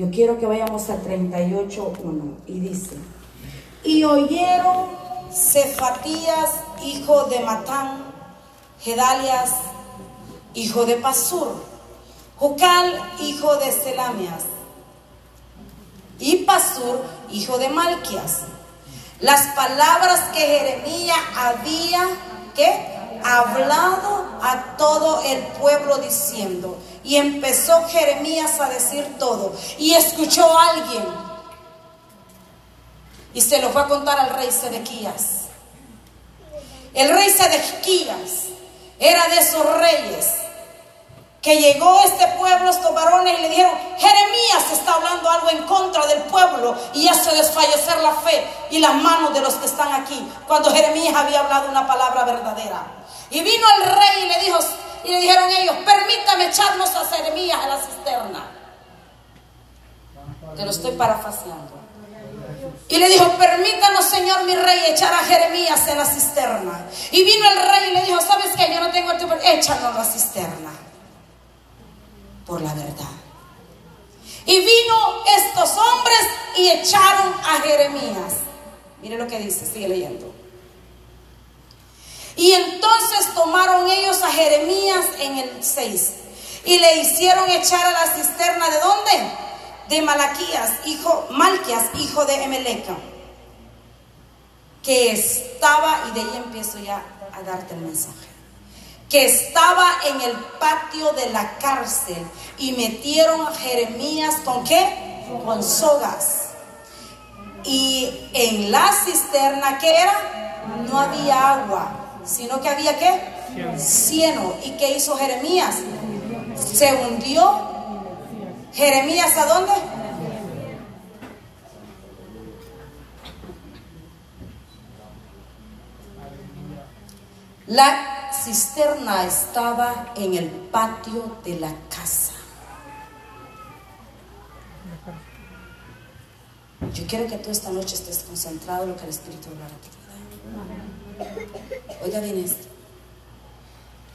Yo quiero que vayamos al 38.1 y dice, y oyeron Cefatías, hijo de Matán, Gedalias, hijo de Pasur, Jucal, hijo de Selamias, y Pasur, hijo de Malquias, las palabras que Jeremías había que hablado a todo el pueblo diciendo, y empezó Jeremías a decir todo, y escuchó a alguien, y se lo fue a contar al rey Sedequías. El rey Sedequías era de esos reyes que llegó este pueblo, estos varones, y le dijeron, Jeremías está hablando algo en contra del pueblo y hace desfallecer la fe y las manos de los que están aquí, cuando Jeremías había hablado una palabra verdadera. Y vino el rey y le dijo, y le dijeron ellos, permítame echarnos a Jeremías a la cisterna. Te lo estoy parafaseando. Y le dijo, permítanos, Señor, mi rey, echar a Jeremías en la cisterna. Y vino el rey y le dijo, ¿sabes qué? Yo no tengo tiempo, échalo a la cisterna por la verdad. Y vino estos hombres y echaron a Jeremías. Mire lo que dice, sigue leyendo. Y entonces tomaron ellos a Jeremías en el 6 y le hicieron echar a la cisterna de dónde? De Malaquías, hijo Malquias, hijo de Emeleca, que estaba y de ahí empiezo ya a darte el mensaje que estaba en el patio de la cárcel y metieron a Jeremías con qué? Con sogas. Y en la cisterna, ¿qué era? No había agua, sino que había qué? Cieno. ¿Y qué hizo Jeremías? Se hundió. Jeremías, ¿a dónde? La cisterna estaba en el patio de la casa. Yo quiero que tú esta noche estés concentrado en lo que el Espíritu habla a vida. Oiga bien esto.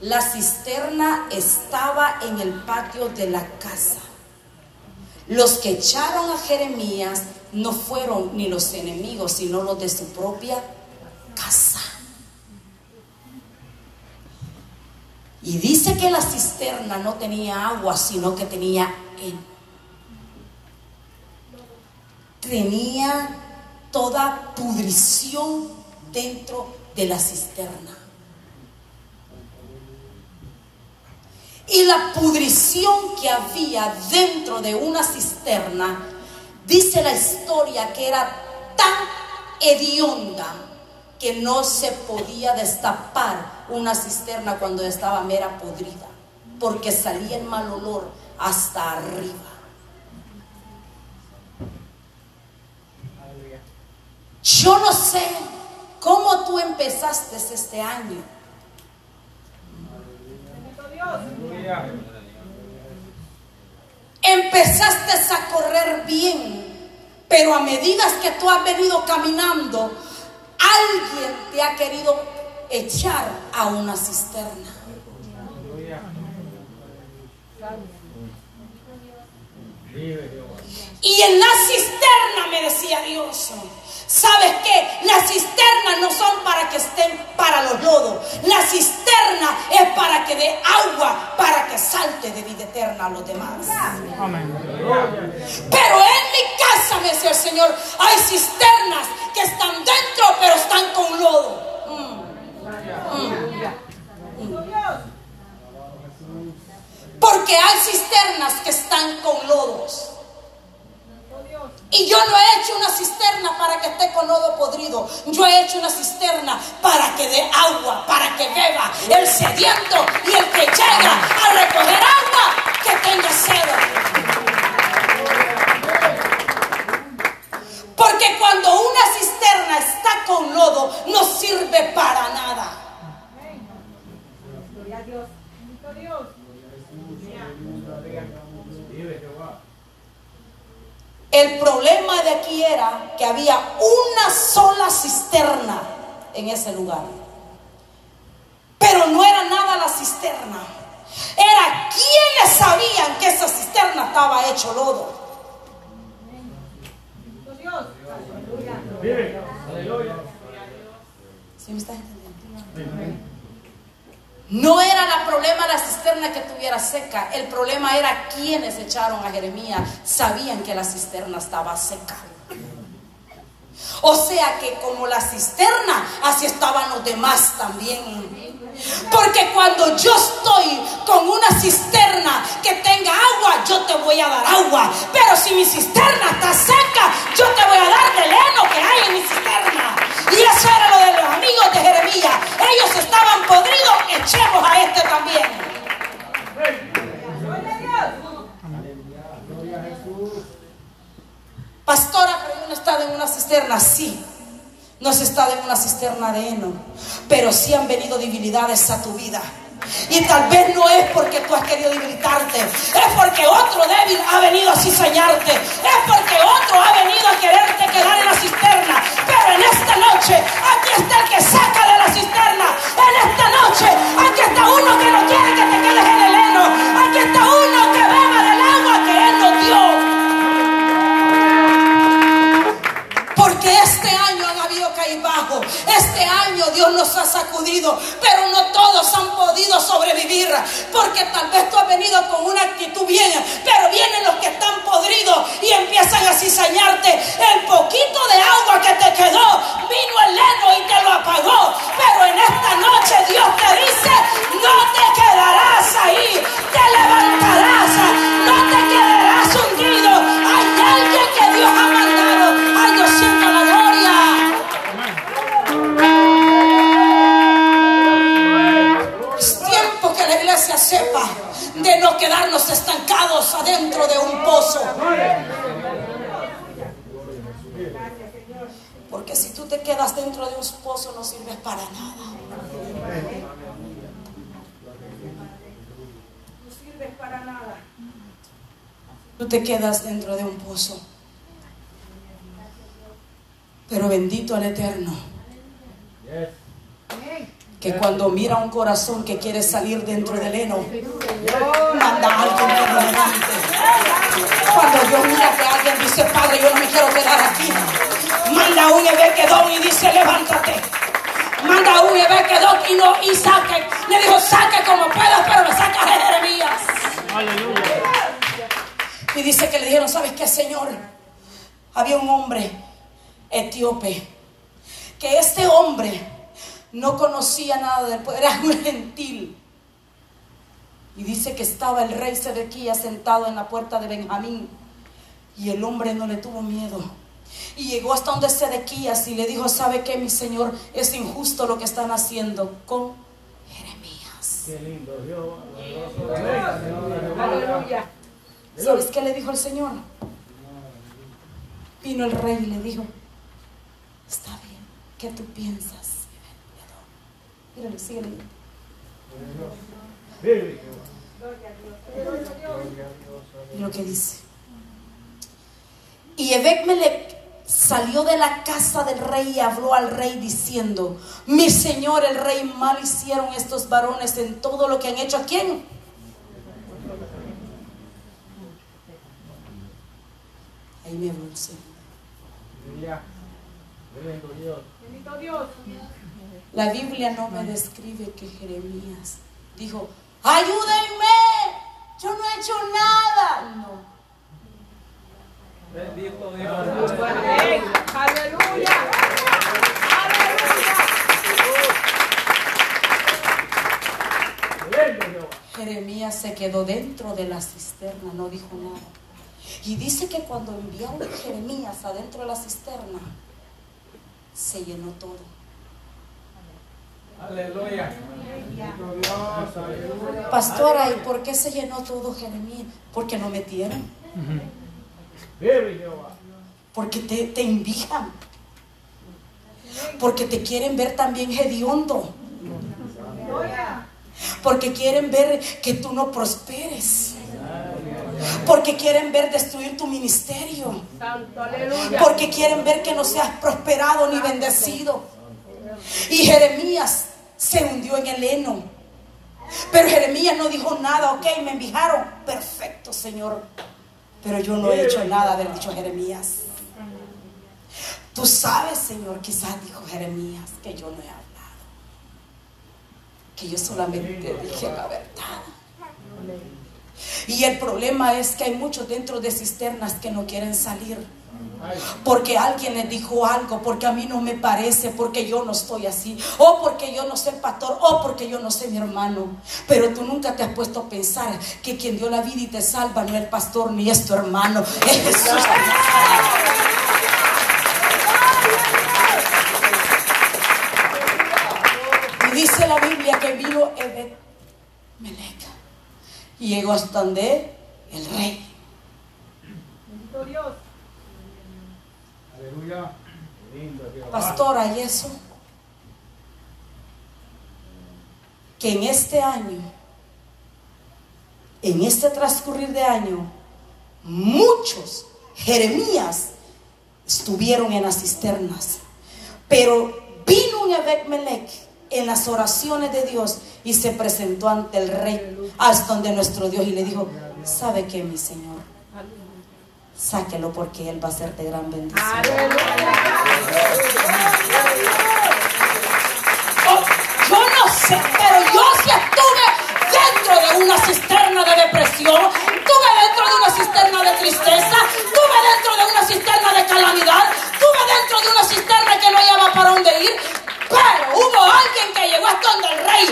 La cisterna estaba en el patio de la casa. Los que echaron a Jeremías no fueron ni los enemigos, sino los de su propia casa. Y dice que la cisterna no tenía agua, sino que tenía tenía toda pudrición dentro de la cisterna. Y la pudrición que había dentro de una cisterna, dice la historia que era tan hedionda que no se podía destapar una cisterna cuando estaba mera podrida, porque salía el mal olor hasta arriba. Yo no sé cómo tú empezaste este año. Empezaste a correr bien, pero a medida que tú has venido caminando, Alguien te ha querido echar a una cisterna. Y en la cisterna me decía Dios, ¿sabes qué? Las cisternas no son para que estén para los lodos. La cisterna es para que dé agua, para que salte de vida eterna a los demás. Pero en mi casa, me decía el Señor, hay cisternas que están dentro, pero están con lodo. Mm. Mm. Porque hay cisternas que están con lodos. Y yo no he hecho una cisterna para que esté con lodo podrido. Yo he hecho una cisterna para que dé agua, para que beba el sediento y el que llega a recoger agua, que tenga sed. Porque cuando una cisterna está con lodo, no sirve para nada. El problema de aquí era que había una sola cisterna en ese lugar. Pero no era nada la cisterna. Era quienes sabían que esa cisterna estaba hecho lodo. ¿Sí me está no era el problema la cisterna que estuviera seca, el problema era quienes echaron a Jeremías, sabían que la cisterna estaba seca. O sea que como la cisterna, así estaban los demás también. Porque cuando yo estoy con una cisterna que tenga agua, yo te voy a dar agua. Pero si mi cisterna está seca, yo te voy a dar del heno que hay en mi cisterna. Y eso era lo de los amigos de Jeremías. Ellos estaban podridos, echemos a este también. Pastora, pero yo no en una cisterna, sí. No has estado en una cisterna de heno, pero sí han venido debilidades a tu vida. Y tal vez no es porque tú has querido debilitarte, es porque otro débil ha venido a cizañarte, es porque otro ha venido a quererte quedar en la cisterna. En esta noche, aquí está el que saca de la cisterna. En esta noche, aquí está uno que no quiere que te quedes en el heno. Aquí está uno Dios nos ha sacudido, pero no todos han podido sobrevivir. Porque tal vez tú has venido con una actitud bien, pero vienen los que están podridos y empiezan a cizañarte. El poquito de agua que te quedó vino el heno y te lo apagó. Pero en esta noche Dios te dice: No te quedarás ahí, te levantarás, no te quedarás sepa de no quedarnos estancados adentro de un pozo. Porque si tú te quedas dentro de un pozo no sirves para nada. No sirves para nada. Tú te quedas dentro de un pozo. Pero bendito al Eterno. Que cuando mira un corazón que quiere salir dentro del heno, manda a alguien lo levante. Cuando Dios mira que alguien dice, Padre, yo no me quiero quedar aquí, manda a un Ebequedón y dice, levántate. Manda a un Ebequedón y, no, y saque. Le dijo, saque como puedas, pero me sacas de Jeremías. Y dice que le dijeron, ¿sabes qué, Señor? Había un hombre etíope que este hombre no conocía nada del pueblo, era un gentil. Y dice que estaba el rey Sedequías sentado en la puerta de Benjamín. Y el hombre no le tuvo miedo. Y llegó hasta donde Sedequías y le dijo, ¿sabe qué, mi señor? Es injusto lo que están haciendo con Jeremías. Qué lindo, Dios. Aleluya. ¿Sabes qué le dijo el Señor? Vino el rey y le dijo, está bien, ¿qué tú piensas? Míralo, sigue leyendo. Lo que dice. Y Ebekmelech salió de la casa del rey y habló al rey diciendo, mi señor el rey, mal hicieron estos varones en todo lo que han hecho a quién. Ahí me habló el Señor. Bendito Dios. La Biblia no me describe que Jeremías dijo, ayúdenme, yo no he hecho nada. No. Bendito Dios. Aleluya. Aleluya. Jeremías se quedó dentro de la cisterna, no dijo nada. Y dice que cuando enviaron a Jeremías adentro de la cisterna, se llenó todo. Aleluya. Pastora, ¿y por qué se llenó todo Jeremías? Porque no metieron. Porque te, te invijan. Porque te quieren ver también hediondo. Porque quieren ver que tú no prosperes. Porque quieren ver destruir tu ministerio. Porque quieren ver que no seas prosperado ni bendecido. Y Jeremías se hundió en el heno. Pero Jeremías no dijo nada, ok, me enviaron. Perfecto, Señor. Pero yo no he hecho nada del dicho Jeremías. Tú sabes, Señor, quizás dijo Jeremías, que yo no he hablado. Que yo solamente dije la verdad. Y el problema es que hay muchos dentro de cisternas que no quieren salir. Porque alguien les dijo algo, porque a mí no me parece, porque yo no estoy así, o porque yo no soy pastor, o porque yo no soy mi hermano. Pero tú nunca te has puesto a pensar que quien dio la vida y te salva no es el pastor ni es tu hermano, es Jesús. Y dice la Biblia que vino Ebed Melech y llegó hasta donde el rey. Dios. Aleluya. Pastora, y eso, que en este año, en este transcurrir de año, muchos Jeremías estuvieron en las cisternas, pero vino un Melech en las oraciones de Dios y se presentó ante el rey, hasta donde nuestro Dios, y le dijo, ¿sabe qué, mi Señor? sáquelo porque Él va a ser de gran bendición. Oh, yo no sé, pero yo sí estuve dentro de una cisterna de depresión, estuve dentro de una cisterna de tristeza, estuve dentro de una cisterna de calamidad, estuve dentro de una cisterna que no hallaba para dónde ir. Pero hubo alguien que llegó hasta donde el rey.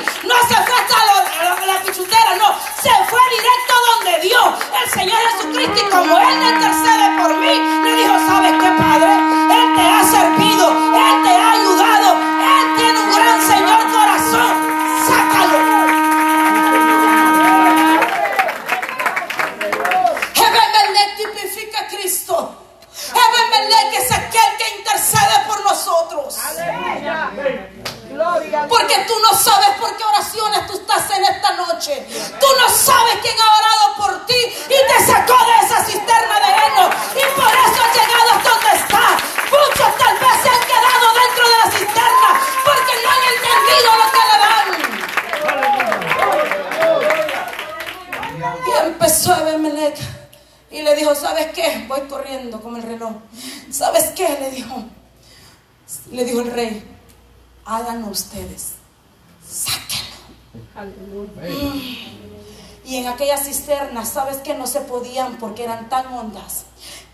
Porque eran tan hondas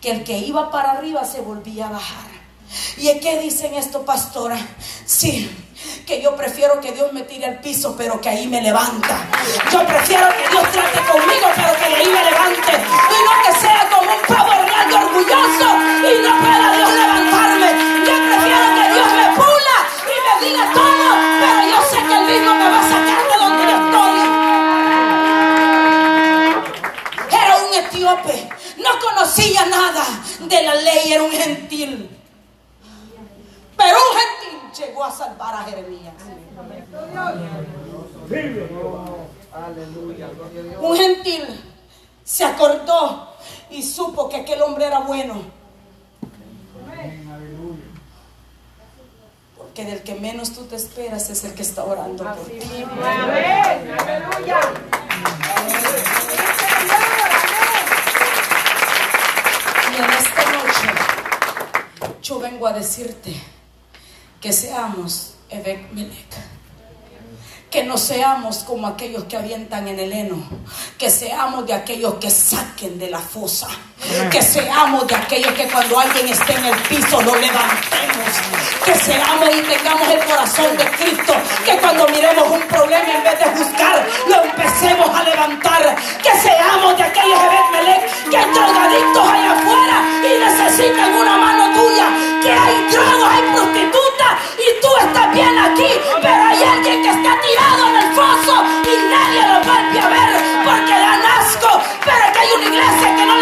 que el que iba para arriba se volvía a bajar? ¿Y en qué dicen esto, pastora? Sí, que yo prefiero que Dios me tire al piso, pero que ahí me levanta. Yo prefiero que Dios trate conmigo, pero que ahí me levante. Y no que sea como un pavo orgulloso y no pueda conocía nada de la ley, era un gentil. Pero un gentil llegó a salvar a Jeremías. Un gentil se acordó y supo que aquel hombre era bueno. Porque del que menos tú te esperas es el que está orando por ti. Y en esta noche yo vengo a decirte que seamos Ebek Melech. Que no seamos como aquellos que avientan en el heno. Que seamos de aquellos que saquen de la fosa. Que seamos de aquellos que cuando alguien esté en el piso lo levantemos. Que seamos y tengamos el corazón de Cristo. Que cuando miremos un problema en vez de buscar, lo empecemos a levantar. Que seamos de aquellos que hay drogadictos allá afuera y necesitan una mano tuya. Que hay drogas, hay prostitutas y tú estás bien aquí. Pero hay alguien que está tirado en el foso y nadie lo vuelve a ver porque dan asco. Pero que hay una iglesia que no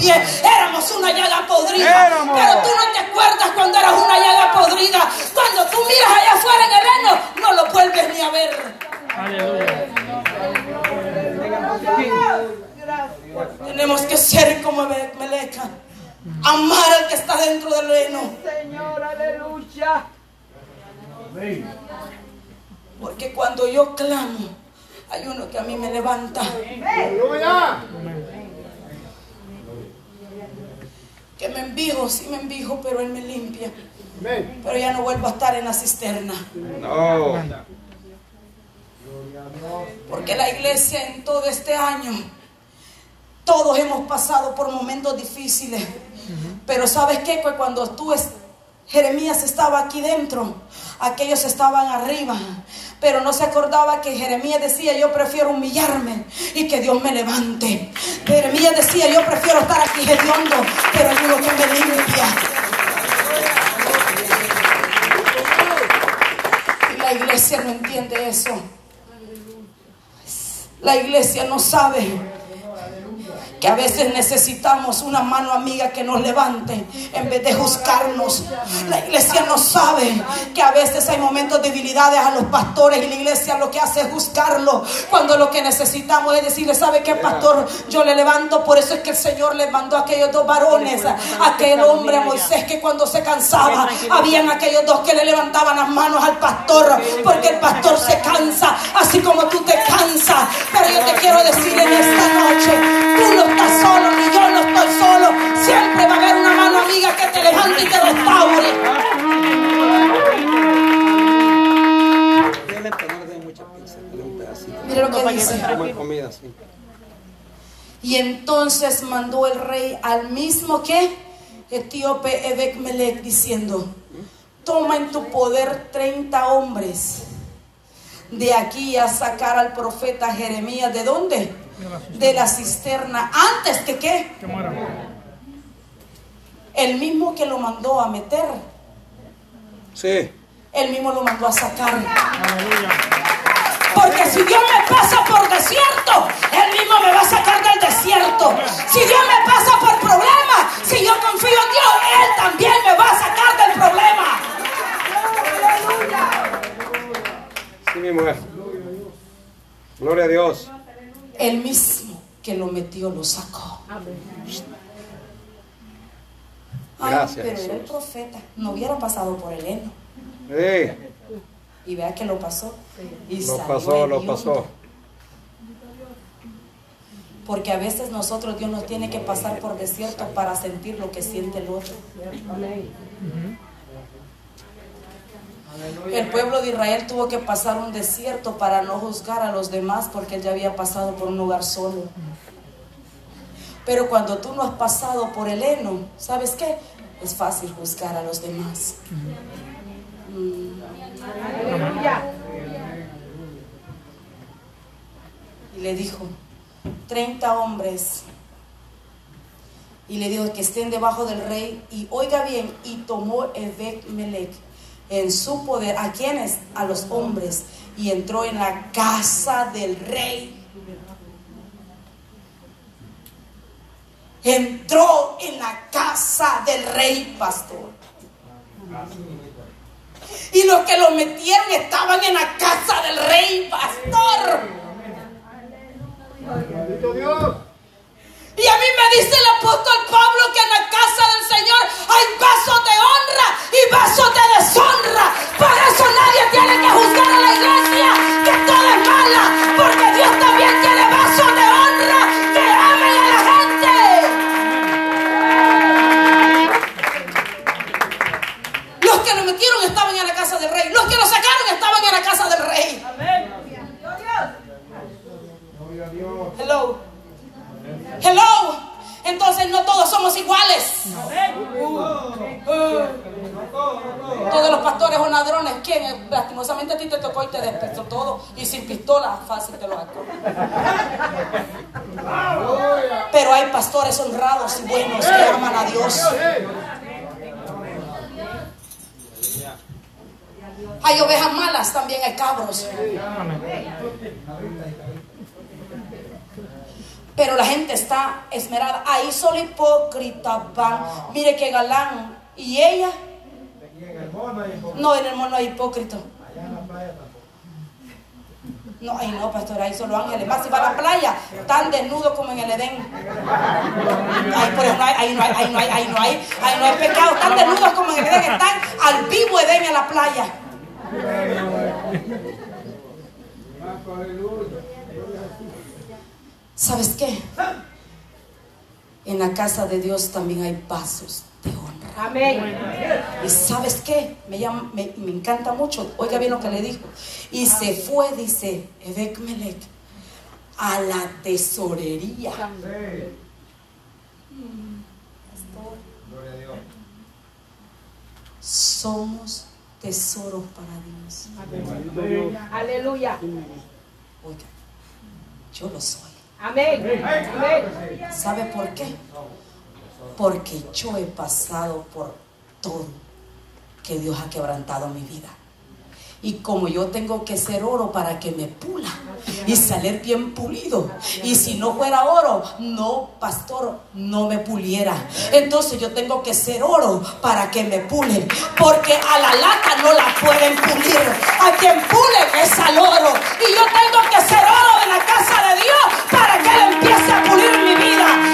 pies. Éramos una llaga podrida. Pero tú no te acuerdas cuando eras una llaga podrida. Cuando tú miras allá afuera en el heno, no lo vuelves ni a ver. Aleluya. Tenemos que ser como Meleca. Amar al que está dentro del reino. Señor, aleluya. Porque cuando yo clamo, hay uno que a mí me levanta. Que me envijo, sí me envijo, pero Él me limpia. Pero ya no vuelvo a estar en la cisterna. No. Porque la iglesia en todo este año, todos hemos pasado por momentos difíciles. Pero ¿sabes qué? Cuando tú, Jeremías estaba aquí dentro, aquellos estaban arriba. Pero no se acordaba que Jeremías decía, yo prefiero humillarme y que Dios me levante. Jeremías decía, yo prefiero estar aquí hediondo, pero uno que me limpia. Y la iglesia no entiende eso. La iglesia no sabe que a veces necesitamos una mano amiga que nos levante en vez de juzgarnos. La iglesia no sabe que a veces hay momentos de debilidades a los pastores y la iglesia lo que hace es juzgarlo cuando lo que necesitamos es decirle, ¿sabe qué pastor? Yo le levanto, por eso es que el Señor le mandó a aquellos dos varones, a aquel hombre a Moisés que cuando se cansaba, habían aquellos dos que le levantaban las manos al pastor, porque el pastor se cansa, así como tú te cansas. Pero yo te quiero decir en esta noche, tú no estás solo, ni yo no estoy solo. Siempre va a haber una mano amiga que te levante y te restaure. Mira lo que dice. Y entonces mandó el rey al mismo que etíope Ebek Melech diciendo, toma en tu poder 30 hombres de aquí a sacar al profeta Jeremías. ¿De dónde? De la cisterna antes que qué? El mismo que lo mandó a meter. Sí. El mismo lo mandó a sacar. Porque si Dios me pasa por desierto, Él mismo me va a sacar del desierto. Si Dios me pasa por problemas, si yo confío en Dios, Él también me va a sacar del problema. Sí, mi mujer. Gloria a Dios. El mismo que lo metió lo sacó. Gracias. pero era el profeta. No hubiera pasado por el heno. Sí. Y vea que lo pasó. Y lo pasó, lo pasó. Porque a veces nosotros Dios nos tiene que pasar por desierto para sentir lo que siente el otro. El pueblo de Israel tuvo que pasar un desierto para no juzgar a los demás porque él ya había pasado por un lugar solo. Pero cuando tú no has pasado por el heno, ¿sabes qué? Es fácil juzgar a los demás. Mm. Y le dijo, 30 hombres. Y le dijo que estén debajo del rey. Y oiga bien, y tomó Ebek Melech en su poder. ¿A quiénes? A los hombres. Y entró en la casa del rey. Entró en la casa del rey, pastor. Y los que lo metieron estaban en la casa del rey, pastor. Y a mí me dice el apóstol Pablo que en la casa del Señor hay vasos de honra y vasos de deshonra. Por eso nadie tiene que juzgar a la iglesia que todo es mala, porque Dios también tiene vasos de honra que amen a la gente. Los que lo metieron estaban en la casa del rey. Los que lo sacaron estaban en la casa del rey. Amén. Hello. Hello. Entonces no todos somos iguales. todos los pastores son ladrones. ¿Quién? Lastimosamente a ti te tocó y te despertó todo. Y sin pistola, fácil te lo hago. Pero hay pastores honrados y buenos que aman a Dios. Hay ovejas malas, también hay cabros. Pero la gente está esmerada. Ahí solo hipócrita van. Mire que galán. ¿Y ella? No, en el mono hay hipócrita. No, ay no, pastor, ahí solo ángeles. Más si va a la playa, tan desnudo como en el Edén. Ay, por eso no hay, ahí no hay, ahí no hay, ahí no hay, ahí no hay pecado. Tan desnudos como en el Edén, están al vivo Edén en la playa. ¿Sabes qué? En la casa de Dios también hay pasos de honra. Amén. ¿Y sabes qué? Me, llama- me, me encanta mucho. Oiga bien lo que le dijo. Y se fue, dice Ebekmelech, a la tesorería. Somos tesoros para Dios. Aleluya. Oiga, yo lo soy. Amén. Amén. ¿Sabe por qué? Porque yo he pasado por todo que Dios ha quebrantado mi vida. Y como yo tengo que ser oro para que me pula y salir bien pulido. Y si no fuera oro, no, pastor, no me puliera. Entonces yo tengo que ser oro para que me pulen. Porque a la lata no la pueden pulir. A quien pulen es al oro. Y yo tengo que ser oro de la casa de Dios para que Él empiece a pulir mi vida.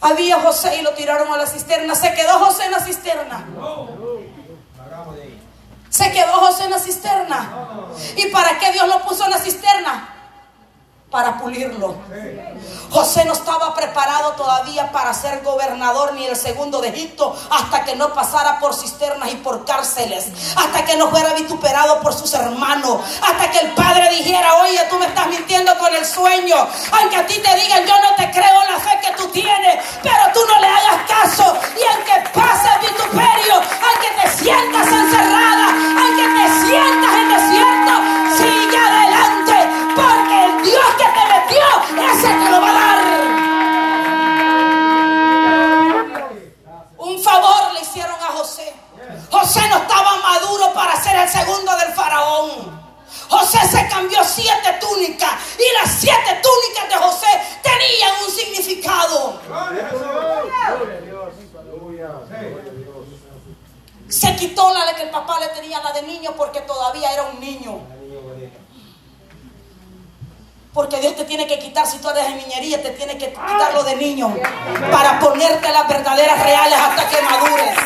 Había José y lo tiraron a la cisterna. Se quedó José en la cisterna. Se quedó José en la cisterna. ¿Y para qué Dios lo puso en la cisterna? Para pulirlo. José no estaba preparado todavía para ser gobernador ni el segundo de Egipto hasta que no pasara por cisternas y por cárceles, hasta que no fuera vituperado por sus hermanos, hasta que el padre dijera, oye, tú me estás mintiendo con el sueño, aunque a ti te digan, yo no te creo la fe que tú tienes, pero tú no le hagas caso y aunque pase el vituperio, Porque Dios te tiene que quitar, si tú eres de niñería, te tiene que quitar lo de niño para ponerte las verdaderas reales hasta que madures.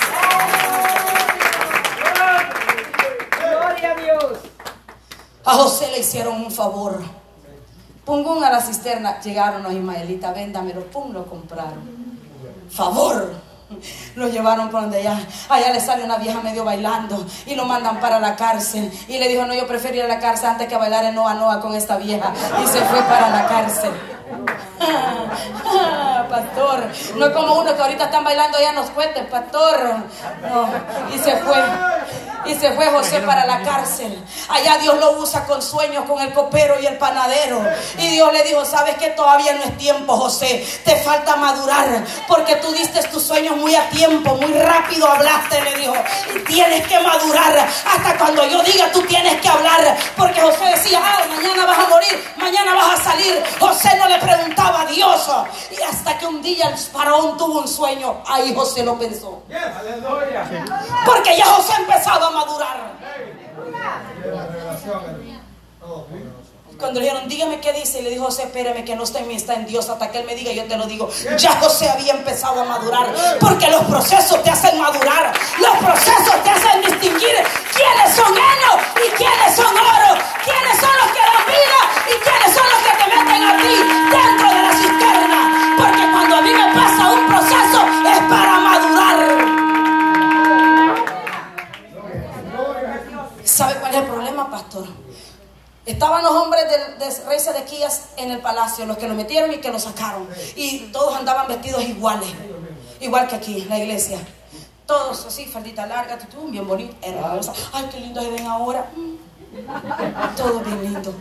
Gloria a Dios. A José le hicieron un favor. Pum a la cisterna. Llegaron los ismaelitas, véndamelo, pum, lo compraron. Favor. Lo llevaron por donde allá. Allá le sale una vieja medio bailando y lo mandan para la cárcel. Y le dijo, no, yo prefiero ir a la cárcel antes que bailar en Noa Noa con esta vieja. Y se fue para la cárcel. pastor, no es como uno que ahorita están bailando allá en los puentes, pastor. No, y se fue. Y se fue José para la cárcel. Allá Dios lo usa con sueños con el copero y el panadero. Y Dios le dijo, sabes que todavía no es tiempo, José. Te falta madurar. Porque tú diste tus sueños muy a tiempo, muy rápido hablaste, le dijo. Y tienes que madurar. Hasta cuando yo diga, tú tienes que hablar. Porque José decía, ah, mañana vas a morir, mañana vas a salir. José no le preguntaba a Dios. Y hasta que un día el faraón tuvo un sueño, ahí José lo pensó. Porque ya José empezaba a madurar. Cuando le dijeron, dígame qué dice, y le dijo José, espérame que no está en mí, está en Dios, hasta que él me diga, yo te lo digo. Ya José había empezado a madurar, porque los procesos te hacen madurar, los procesos te hacen distinguir quiénes son heno y quiénes son oro, quiénes son los que dan vida y quiénes son los que te meten a ti dentro de la pastor? Estaban los hombres del, del rey Sedequías en el palacio, los que lo metieron y que lo sacaron. Y todos andaban vestidos iguales, igual que aquí la iglesia. Todos así, faldita larga, tutú, bien bonito, hermosa. Ay, qué lindo se ven ahora. Mm. Todo bien lindo.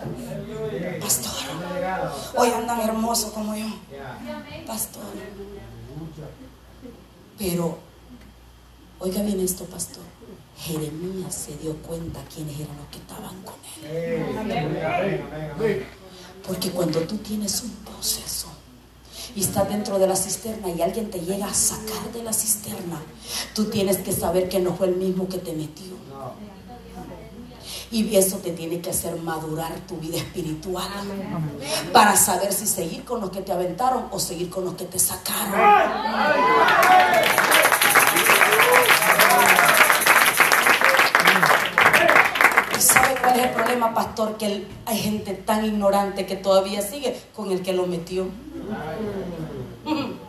Pastor, hoy andan hermosos como yo. Pastor. Pero Oiga bien esto, pastor. Jeremías se dio cuenta quiénes eran los que estaban con él. Porque cuando tú tienes un proceso y estás dentro de la cisterna y alguien te llega a sacar de la cisterna, tú tienes que saber que no fue el mismo que te metió. Y eso te tiene que hacer madurar tu vida espiritual para saber si seguir con los que te aventaron o seguir con los que te sacaron. Es el problema, pastor? Que hay gente tan ignorante que todavía sigue con el que lo metió.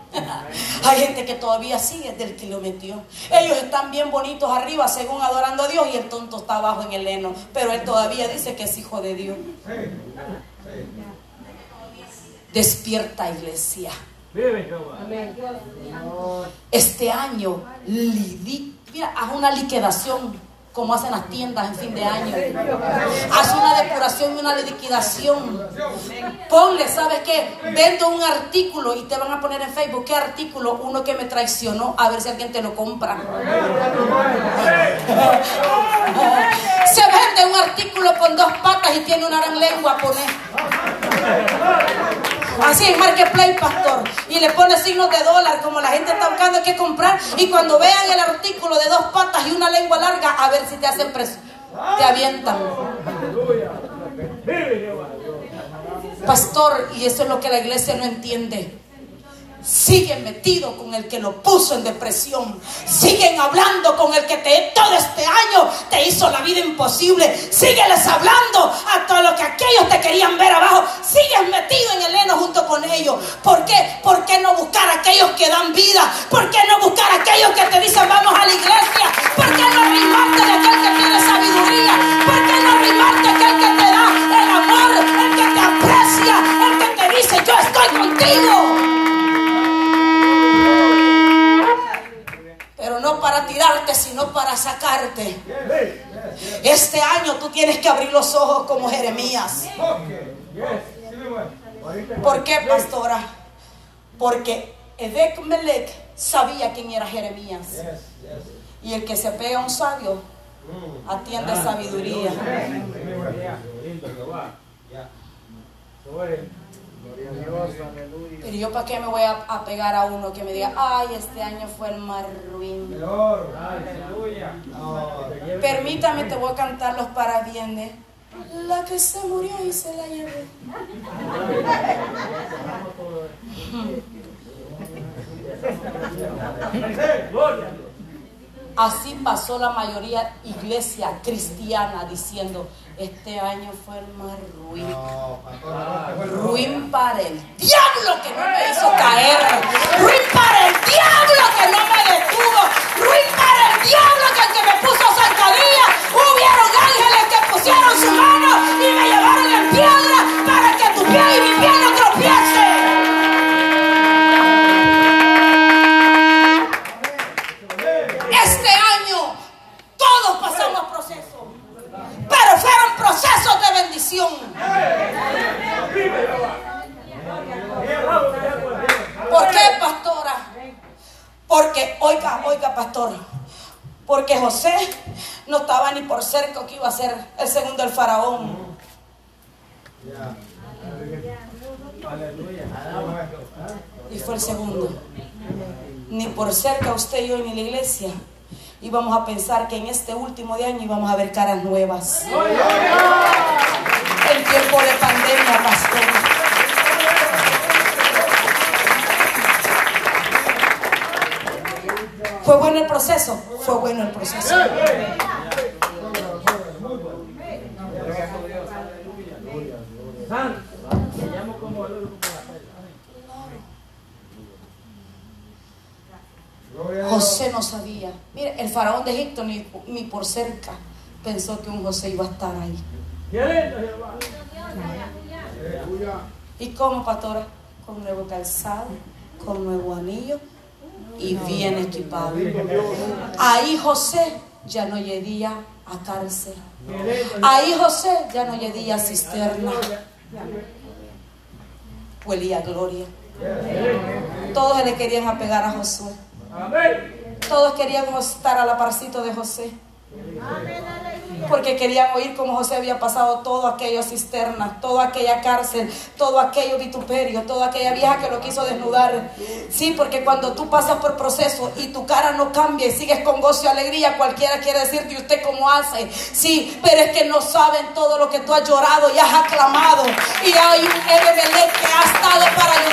Hay gente que todavía sigue del que lo metió. Ellos están bien bonitos arriba, según adorando a Dios, y el tonto está abajo en el heno. Pero él todavía dice que es hijo de Dios. Despierta, iglesia. Este año, haz una liquidación como hacen las tiendas en fin de año. Haz una depuración y una liquidación. Ponle, ¿sabes qué? Vendo un artículo y te van a poner en Facebook qué artículo, uno que me traicionó, a ver si alguien te lo compra. Se vende un artículo con dos patas y tiene una gran lengua, pone. Así en Marketplace, pastor. Y le pone signos de dólar, como la gente está buscando qué comprar. Y cuando vean el artículo de dos patas y una lengua larga, a ver si te hacen preso. Te avientan. Pastor, y eso es lo que la iglesia no entiende. Siguen metido con el que lo puso en depresión. Siguen hablando con el que te, todo este año te hizo la vida imposible. Sígueles hablando a todos los que aquellos te querían ver abajo. Sigues metido en el heno junto con ellos. ¿Por qué? ¿Por qué no buscar a aquellos que dan vida? ¿Por qué no buscar a aquellos que te dicen vamos a la iglesia? ¿Por qué no arrimarte de aquel que tiene sabiduría? ¿Por qué no arrimarte de aquel que te da el amor? El que te aprecia, el que te dice yo estoy contigo. Para sacarte. Este año tú tienes que abrir los ojos como Jeremías. ¿Por qué, pastora? Porque Edek Melech sabía quién era Jeremías. Y el que se pega a un sabio atiende sabiduría. Pero yo para qué me voy a, a pegar a uno que me diga, ay, este año fue el más ruin. Permítame, te voy a cantar los parabienes. La que se murió y se la llevé. Así pasó la mayoría iglesia cristiana diciendo, este año fue el más ruin. Ruin para el diablo que no me hizo caer. Ruin para el diablo que no me detuvo. Ruin para el diablo que el que me cerca que iba a ser el segundo del faraón. Y fue el segundo. Ni por cerca usted y yo ni la iglesia íbamos a pensar que en este último de año íbamos a ver caras nuevas. En tiempo de pandemia, pastor. ¿Fue bueno el proceso? Fue bueno el proceso. José no sabía. Mire, el faraón de Egipto ni, ni por cerca pensó que un José iba a estar ahí. ¿Y cómo, pastora? Con nuevo calzado, con nuevo anillo y bien equipado. Ahí José ya no llegía a cárcel. Ahí José ya no llegía a cisterna. Huelía gloria. Todos le querían apegar a Josué. todos querían estar a la parcito de José. Porque querían oír cómo José había pasado todo aquello cisterna, toda aquella cárcel, todo aquello vituperio, toda aquella vieja que lo quiso desnudar. Sí, porque cuando tú pasas por proceso y tu cara no cambia y sigues con gozo y alegría, cualquiera quiere decirte, ¿y usted cómo hace? Sí, pero es que no saben todo lo que tú has llorado y has aclamado. Y hay un Ebenezer que ha estado para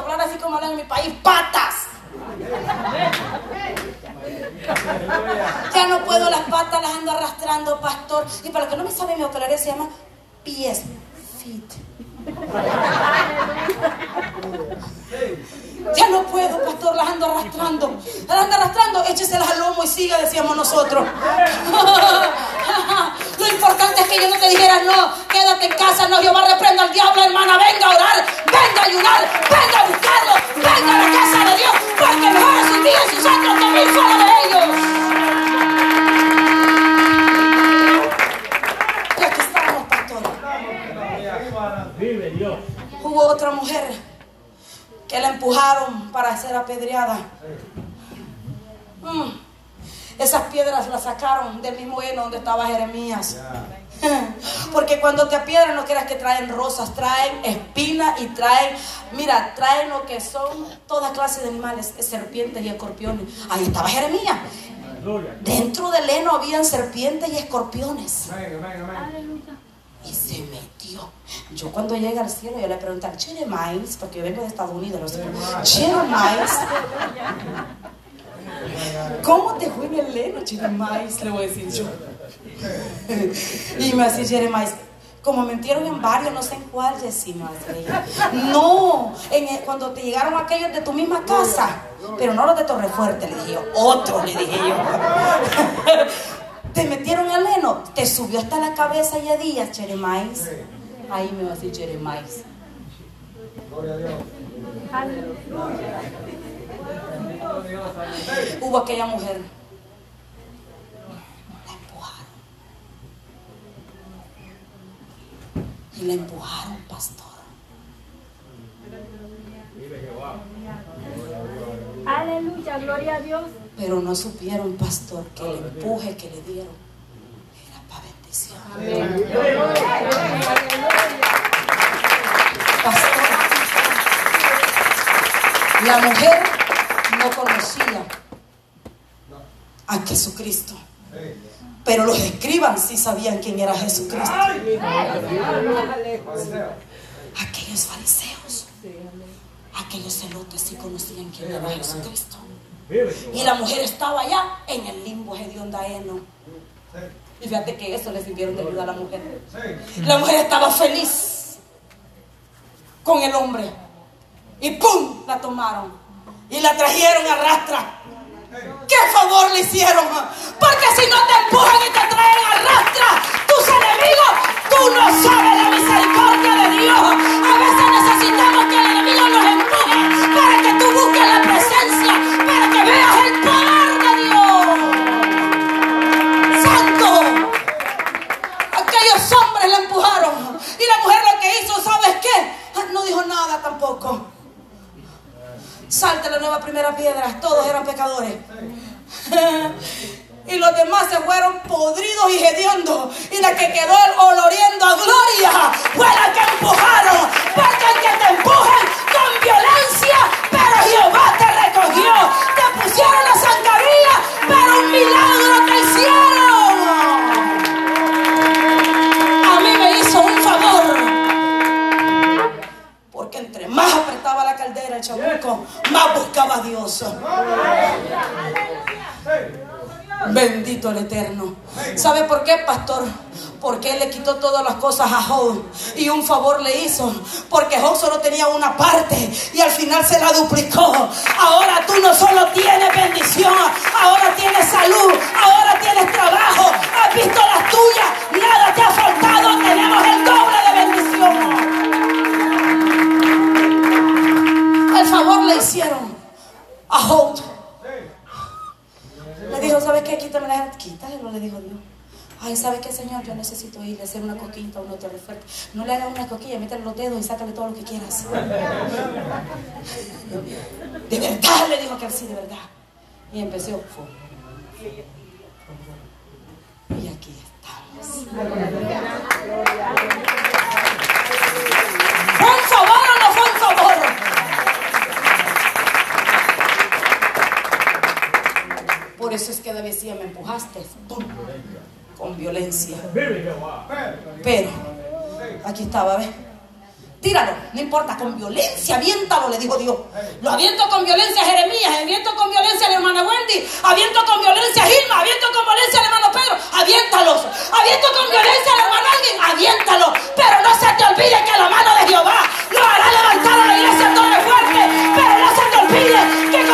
hablan así como hablan en mi país, patas. Ya no puedo las patas, las ando arrastrando, pastor. Y para los que no me saben, mi vocabulario se llama pies, feet. Ya no puedo, pastor, las ando arrastrando. Las ando arrastrando, écheselas al lomo y siga, decíamos nosotros. Lo importante es que yo no te dijera, no, quédate en casa, no, Jehová reprenda al diablo, hermana, venga a orar, venga a ayudar, venga empujaron para ser apedreada. Mm. Esas piedras las sacaron del mismo heno donde estaba Jeremías. Porque cuando te apiedran no creas que traen rosas, traen espinas y traen, mira, traen lo que son toda clase de animales, serpientes y escorpiones. Ahí estaba Jeremías. Dentro del heno habían serpientes y escorpiones. Y se metió. Yo cuando llegué al cielo, yo le pregunté, Jeremías, porque yo vengo de Estados Unidos, no sé, Jeremías, ¿cómo te fue en el heno, Jeremías? Le voy a decir yo. Y me decía Jeremías, como me metieron en varios, no sé en cuál, decimos. No, en el- cuando te llegaron aquellos de tu misma casa, pero no los de Torrefuerte, le dije yo, otros, le dije yo. Te metieron el heno, te subió hasta la cabeza y a días, Jeremías. Ahí me va a decir Jeremías. Hubo aquella mujer. La empujaron. Y la empujaron, pastor. Aleluya, gloria a Dios. Pero no supieron, pastor, que el empuje que le dieron era para bendición. Pastor, la mujer no conocía a Jesucristo. Pero los escribas sí sabían quién era Jesucristo. Aquellos fariseos, aquellos celotes sí conocían quién era Jesucristo. Y la mujer estaba allá en el limbo hediondaeno. Y fíjate que eso le sirvieron de ayuda a la mujer. La mujer estaba feliz con el hombre. Y ¡pum! La tomaron. Y la trajeron a rastra. ¿Qué favor le hicieron? Porque si no te empujan y te traen a rastra, tus enemigos, tú no sabes la misericordia de Dios. salte la nueva primera piedra. Todos eran pecadores. y los demás se fueron podridos y hediondos. Y la que quedó oloriendo a gloria fue la que empujaron. Porque el que te empujen con violencia, pero Jehová te recogió. Te pusieron la zancadilla, pero un milagro. Más buscaba a Dios. Bendito el Eterno. ¿Sabe por qué, pastor? Porque Él le quitó todas las cosas a Job y un favor le hizo. Porque Job solo tenía una parte y al final se la duplicó. Ahora tú no solo tienes bendición, ahora tienes salud, ahora tienes trabajo. Has visto las tuyas, nada te ha faltado. Tenemos el doble de bendición. El favor le hicieron a Job. Le dijo, ¿sabes qué? Quítame la Quítalo, le dijo Dios. Ay, ¿sabes qué, Señor? Yo necesito irle a hacer una coquita a un fuerte. No le hagas una coquilla, métele los dedos y sácale todo lo que quieras. De verdad, le dijo que sí, de verdad. Y empezó. Y aquí estamos. eso es que decía, me empujaste con violencia. Pero aquí estaba, ¿ves? Tíralo, no importa, con violencia, aviéntalo, le dijo Dios. Lo aviento con violencia a Jeremías, aviento con violencia a la hermana Wendy, aviento con violencia a Gilma, aviento con violencia al hermano Pedro, aviéntalos, aviento con violencia al hermano alguien, aviéntalo, pero no se te olvide que la mano de Jehová lo hará levantar a la iglesia torre fuerte, pero no se te olvide que